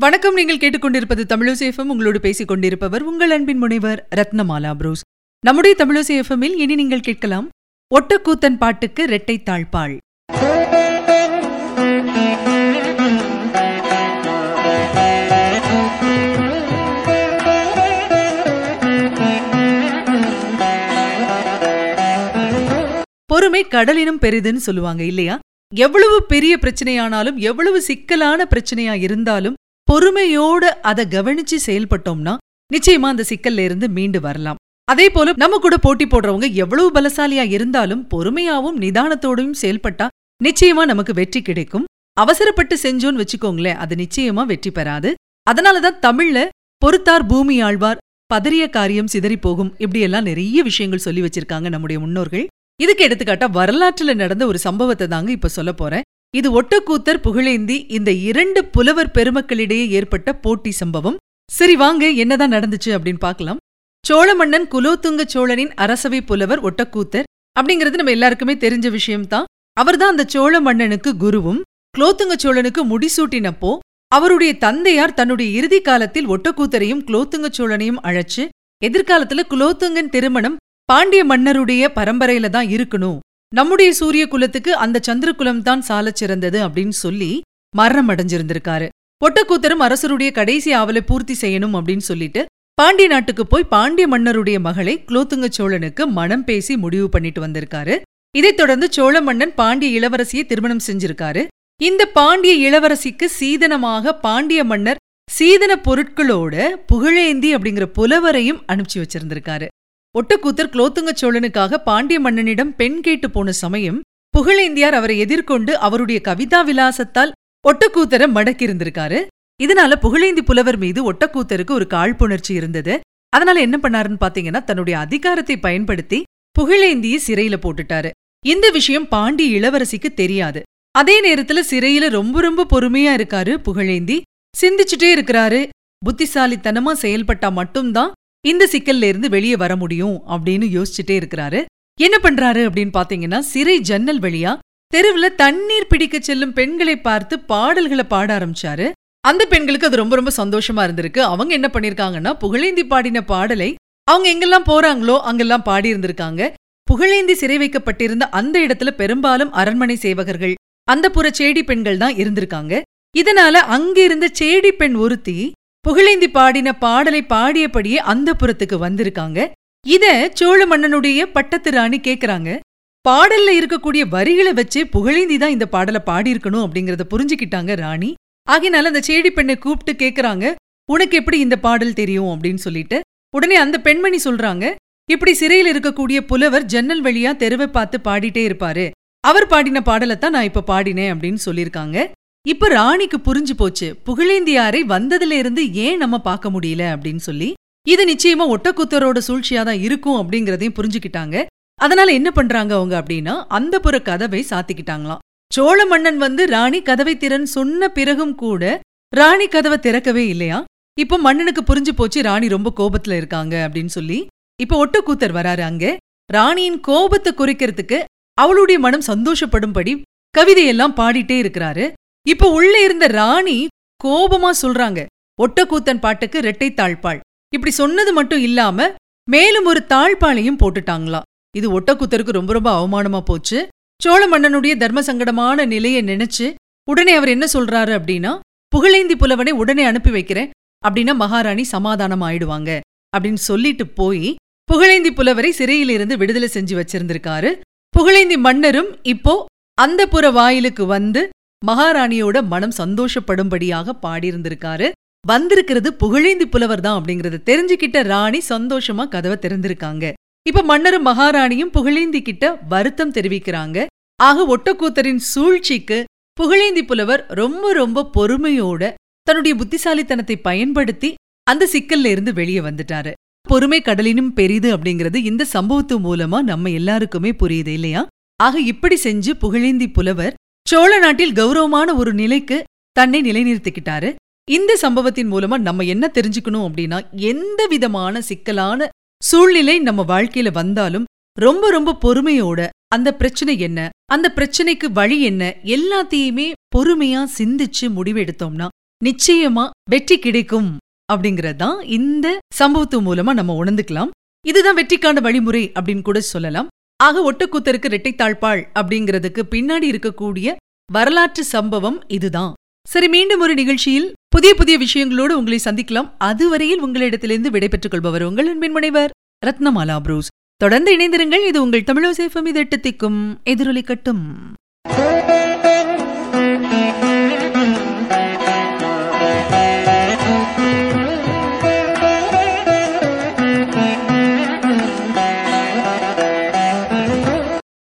வணக்கம். நீங்கள் கேட்டுக்கொண்டிருப்பது தமிழசேஃபம் உங்களோடு பேசிக் கொண்டிருப்பவர் உங்கள் அன்பின் முனைவர் ரத்னமாலா புரூஸ். நம்முடைய தமிழசேஃபமில் இனி நீங்கள் கேட்கலாம் ஒட்டக்கூத்தன் பாட்டுக்கு இரட்டை தாழ்பாள். பொறுமை கடலினும் பெரிதுன்னு சொல்லுவாங்க இல்லையா? எவ்வளவு பெரிய பிரச்சனையானாலும் எவ்வளவு சிக்கலான பிரச்சனையா இருந்தாலும் பொறுமையோட அதை கவனிச்சு செயல்பட்டோம்னா நிச்சயமா அந்த சிக்கல்ல இருந்து மீண்டு வரலாம். அதே போல நம்ம கூட போட்டி போடுறவங்க எவ்வளவு பலசாலியா இருந்தாலும் பொறுமையாவும் நிதானத்தோடையும் செயல்பட்டா நிச்சயமா நமக்கு வெற்றி கிடைக்கும். அவசரப்பட்டு செஞ்சோன்னு வச்சுக்கோங்களேன் அது நிச்சயமா வெற்றி பெறாது. அதனாலதான் தமிழ்ல பொறுத்தார் பூமி ஆழ்வார் பதறிய காரியம் சிதறி போகும் இப்படியெல்லாம் நிறைய விஷயங்கள் சொல்லி வச்சிருக்காங்க நம்முடைய முன்னோர்கள். இதுக்கு எடுத்துக்காட்டா வரலாற்றுல நடந்த ஒரு சம்பவத்தை தாங்க இப்ப சொல்ல போறேன். இது ஒட்டக்கூத்தர் புகழேந்தி இந்த இரண்டு புலவர் பெருமக்களிடையே ஏற்பட்ட போட்டி சம்பவம். சரி வாங்க என்னதான் நடந்துச்சு அப்படின்னு பார்க்கலாம். சோழ மன்னன் குலோத்துங்க சோழனின் அரசவை புலவர் ஒட்டக்கூத்தர் அப்படிங்கிறது நம்ம எல்லாருக்குமே தெரிஞ்ச விஷயம்தான். அவர்தான் அந்த சோழ மன்னனுக்கு குருவும் குலோத்துங்க சோழனுக்கு முடிசூட்டினப்போ அவருடைய தந்தையார் தன்னுடைய இறுதி காலத்தில் ஒட்டக்கூத்தரையும் குலோத்துங்க சோழனையும் அழைச்சு எதிர்காலத்துல குலோத்துங்கன் திருமணம் பாண்டிய மன்னருடைய பரம்பரையில தான் இருக்கணும். நம்முடைய சூரிய குலத்துக்கு அந்த சந்திரகுலம் தான் சாலச் சிறந்தது அப்படின்னு சொல்லி மரணம் அடைஞ்சிருந்திருக்காரு ஒட்டக்கூத்தரும் அரசருடைய கடைசி ஆவலை பூர்த்தி செய்யணும் அப்படின்னு சொல்லிட்டு பாண்டிய நாட்டுக்கு போய் பாண்டிய மன்னருடைய மகளை குலோத்துங்க சோழனுக்கு மனம் பேசி முடிவு பண்ணிட்டு வந்திருக்காரு. இதைத் தொடர்ந்து சோழ மன்னன் பாண்டிய இளவரசியை திருமணம் செஞ்சிருக்காரு. இந்த பாண்டிய இளவரசிக்கு சீதனமாக பாண்டிய மன்னர் சீதன பொருட்களோட புகழேந்தி அப்படிங்கிற புலவரையும் அனுப்பிச்சு வச்சிருந்திருக்காரு. ஒட்டக்கூத்தர் குலோத்துங்க சோழனுக்காக பாண்டிய மன்னனிடம் பெண் கேட்டு போன சமயம் புகழேந்தியார் அவரை எதிர்கொண்டு அவருடைய கவிதா விலாசத்தால் ஒட்டக்கூத்தரை மடக்கியிருந்திருக்காரு. இதனால புகழேந்தி புலவர் மீது ஒட்டக்கூத்தருக்கு ஒரு காழ்ப்புணர்ச்சி இருந்தது. அதனால என்ன பண்ணாருன்னு பாத்தீங்கன்னா தன்னுடைய அதிகாரத்தை பயன்படுத்தி புகழேந்தியை சிறையில போட்டுட்டாரு. இந்த விஷயம் பாண்டி இளவரசிக்கு தெரியாது. அதே நேரத்துல சிறையில ரொம்ப ரொம்ப பொறுமையா இருக்காரு புகழேந்தி. சிந்திச்சுட்டே இருக்கிறாரு. புத்திசாலித்தனமா செயல்பட்டா மட்டும்தான் இந்த சிக்கல்ல இருந்து வெளியே வர முடியும் அப்படின்னு யோசிச்சுட்டே இருக்கிறாரு. என்ன பண்றாரு அப்படின்னு பாத்தீங்கன்னா சிறை ஜன்னல் வழியா தெருவுல தண்ணீர் பிடிக்க செல்லும் பெண்களை பார்த்து பாடல்களை பாட ஆரம்பிச்சாரு. அந்த பெண்களுக்கு அது ரொம்ப ரொம்ப சந்தோஷமா இருந்திருக்கு. அவங்க என்ன பண்ணிருக்காங்கன்னா புகழேந்தி பாடின பாடலை அவங்க எங்கெல்லாம் போறாங்களோ அங்கெல்லாம் பாடி இருந்திருக்காங்க புகழேந்தி சிறை வைக்கப்பட்டிருந்த அந்த இடத்துல பெரும்பாலும் அரண்மனை சேவகர்கள் அந்த புற சேடி பெண்கள் தான் இருந்திருக்காங்க. இதனால அங்கிருந்த சேடி பெண் ஒருத்தி புகழேந்தி பாடின பாடலை பாடியபடியே அந்த புறத்துக்கு வந்திருக்காங்க. இத சோழ மன்னனுடைய பட்டத்து ராணி கேக்குறாங்க. பாடல்ல இருக்கக்கூடிய வரிகளை வச்சே புகழேந்தி தான் இந்த பாடலை பாடியிருக்கணும் அப்படிங்கறத புரிஞ்சுக்கிட்டாங்க ராணி. ஆகினால அந்த சேடி பெண்ணை கூப்பிட்டு கேக்குறாங்க. உனக்கு எப்படி இந்த பாடல் தெரியும்? அப்படின்னு சொல்லிட்டு. உடனே அந்த பெண்மணி சொல்றாங்க. இப்படி சிறையில் இருக்கக்கூடிய புலவர் ஜன்னல் வழியா தெருவை பார்த்து பாடிட்டே இருப்பாரு. அவர் பாடின பாடலைத்தான் நான் இப்ப பாடினேன் அப்படின்னு சொல்லியிருக்காங்க. இப்ப ராணிக்கு புரிஞ்சு போச்சு புகழேந்தியாரை வந்ததுல இருந்து ஏன் நம்ம பார்க்க முடியல அப்படின்னு சொல்லி இது நிச்சயமா ஒட்டக்குத்தரோட சூழ்ச்சியா தான் இருக்கும் அப்படிங்கறதையும் புரிஞ்சுக்கிட்டாங்க. அதனால என்ன பண்றாங்க அவங்க அப்படின்னா அந்த புற கதவை சாத்திக்கிட்டாங்களாம். சோழ மன்னன் வந்து ராணி கதவை திறன் சொன்ன பிறகும் கூட ராணி கதவை திறக்கவே இல்லையா? இப்ப மன்னனுக்கு புரிஞ்சு போச்சு ராணி ரொம்ப கோபத்துல இருக்காங்க அப்படின்னு சொல்லி இப்ப ஒட்டக்கூத்தர் வராரு அங்க. ராணியின் கோபத்தை குறிக்கிறதுக்கு அவளுடைய மனம் சந்தோஷப்படும்படி கவிதையெல்லாம் பாடிட்டே இருக்கிறாரு. இப்ப உள்ள இருந்த ராணி கோபமா சொல்றாங்க. ஒட்டக்கூத்தன் பாட்டுக்கு ரெட்டை தாழ்பாள். இப்படி சொன்னது மட்டும் இல்லாம மேலும் ஒரு தாழ்பாளையும் போட்டுட்டாங்களாம். இது ஒட்டக்கூத்தருக்கு ரொம்ப ரொம்ப அவமானமா போச்சு. சோழ மன்னனுடைய தர்ம சங்கடமான நிலையை நினைச்சு உடனே அவர் என்ன சொல்றாரு அப்படின்னா புகழேந்தி புலவனை உடனே அனுப்பி வைக்கிறேன். அப்படின்னா மகாராணி சமாதானம் ஆயிடுவாங்க. அப்படின்னு சொல்லிட்டு போய் புகழேந்தி புலவரை சிறையிலிருந்து விடுதலை செஞ்சு வச்சிருந்திருக்காரு. புகழேந்தி மன்னரும் இப்போ அந்த புற வாயிலுக்கு வந்து மகாராணியோட மனம் சந்தோஷப்படும்படியாக பாடியிருந்திருக்காரு. வந்திருக்கிறது புகழேந்தி புலவர் தான் அப்படிங்கறத தெரிஞ்சுக்கிட்ட ராணி சந்தோஷமா கதவை திறந்திருக்காங்க. இப்ப மன்னரும் மகாராணியும் புகழேந்தி கிட்ட வருத்தம் தெரிவிக்கிறாங்க. ஆக ஒட்டக்கூத்தரின் சூழ்ச்சிக்கு புகழேந்தி புலவர் ரொம்ப ரொம்ப பொறுமையோட தன்னுடைய புத்திசாலித்தனத்தை பயன்படுத்தி அந்த சிக்கல்ல இருந்து வெளியே வந்துட்டாரு. பொறுமை கடலினும் பெரிது அப்படிங்கிறது இந்த சம்பவத்து மூலமா நம்ம எல்லாருக்குமே புரியுது இல்லையா? ஆக இப்படி செஞ்சு புகழேந்தி புலவர் சோழ நாட்டில் கௌரவமான ஒரு நிலைக்கு தன்னை நிலைநிறுத்திக்கிட்டாரு. இந்த சம்பவத்தின் மூலமா நம்ம என்ன தெரிஞ்சுக்கணும் அப்படின்னா எந்த விதமான சிக்கலான சூழ்நிலை நம்ம வாழ்க்கையில வந்தாலும் ரொம்ப ரொம்ப பொறுமையோட அந்த பிரச்சனை என்ன அந்த பிரச்சனைக்கு வழி என்ன எல்லாத்தையுமே பொறுமையா சிந்திச்சு முடிவெடுத்தோம்னா நிச்சயமா வெற்றி கிடைக்கும் அப்படிங்கறது தான் இந்த சம்பவத்து மூலமா நம்ம உணர்ந்துக்கலாம். இதுதான் வெற்றிக்கான வழிமுறை அப்படின்னு கூட சொல்லலாம். ஆக ஒட்டக்கூத்தருக்கு இரட்டை அப்படிங்கிறதுக்கு பின்னாடி இருக்கக்கூடிய வரலாற்று சம்பவம் இதுதான். சரி மீண்டும் ஒரு நிகழ்ச்சியில் புதிய புதிய விஷயங்களோடு உங்களை சந்திக்கலாம். அதுவரையில் உங்களிடத்திலிருந்து விடைபெற்றுக் கொள்பவர் உங்கள் அன்பின் முனைவர் ரத்னமாலா புரூஸ். தொடர்ந்து இணைந்திருங்கள். இது உங்கள் தமிழோசேஃபம் இதெட்டு திக்கும் எதிரொலிக்கட்டும்.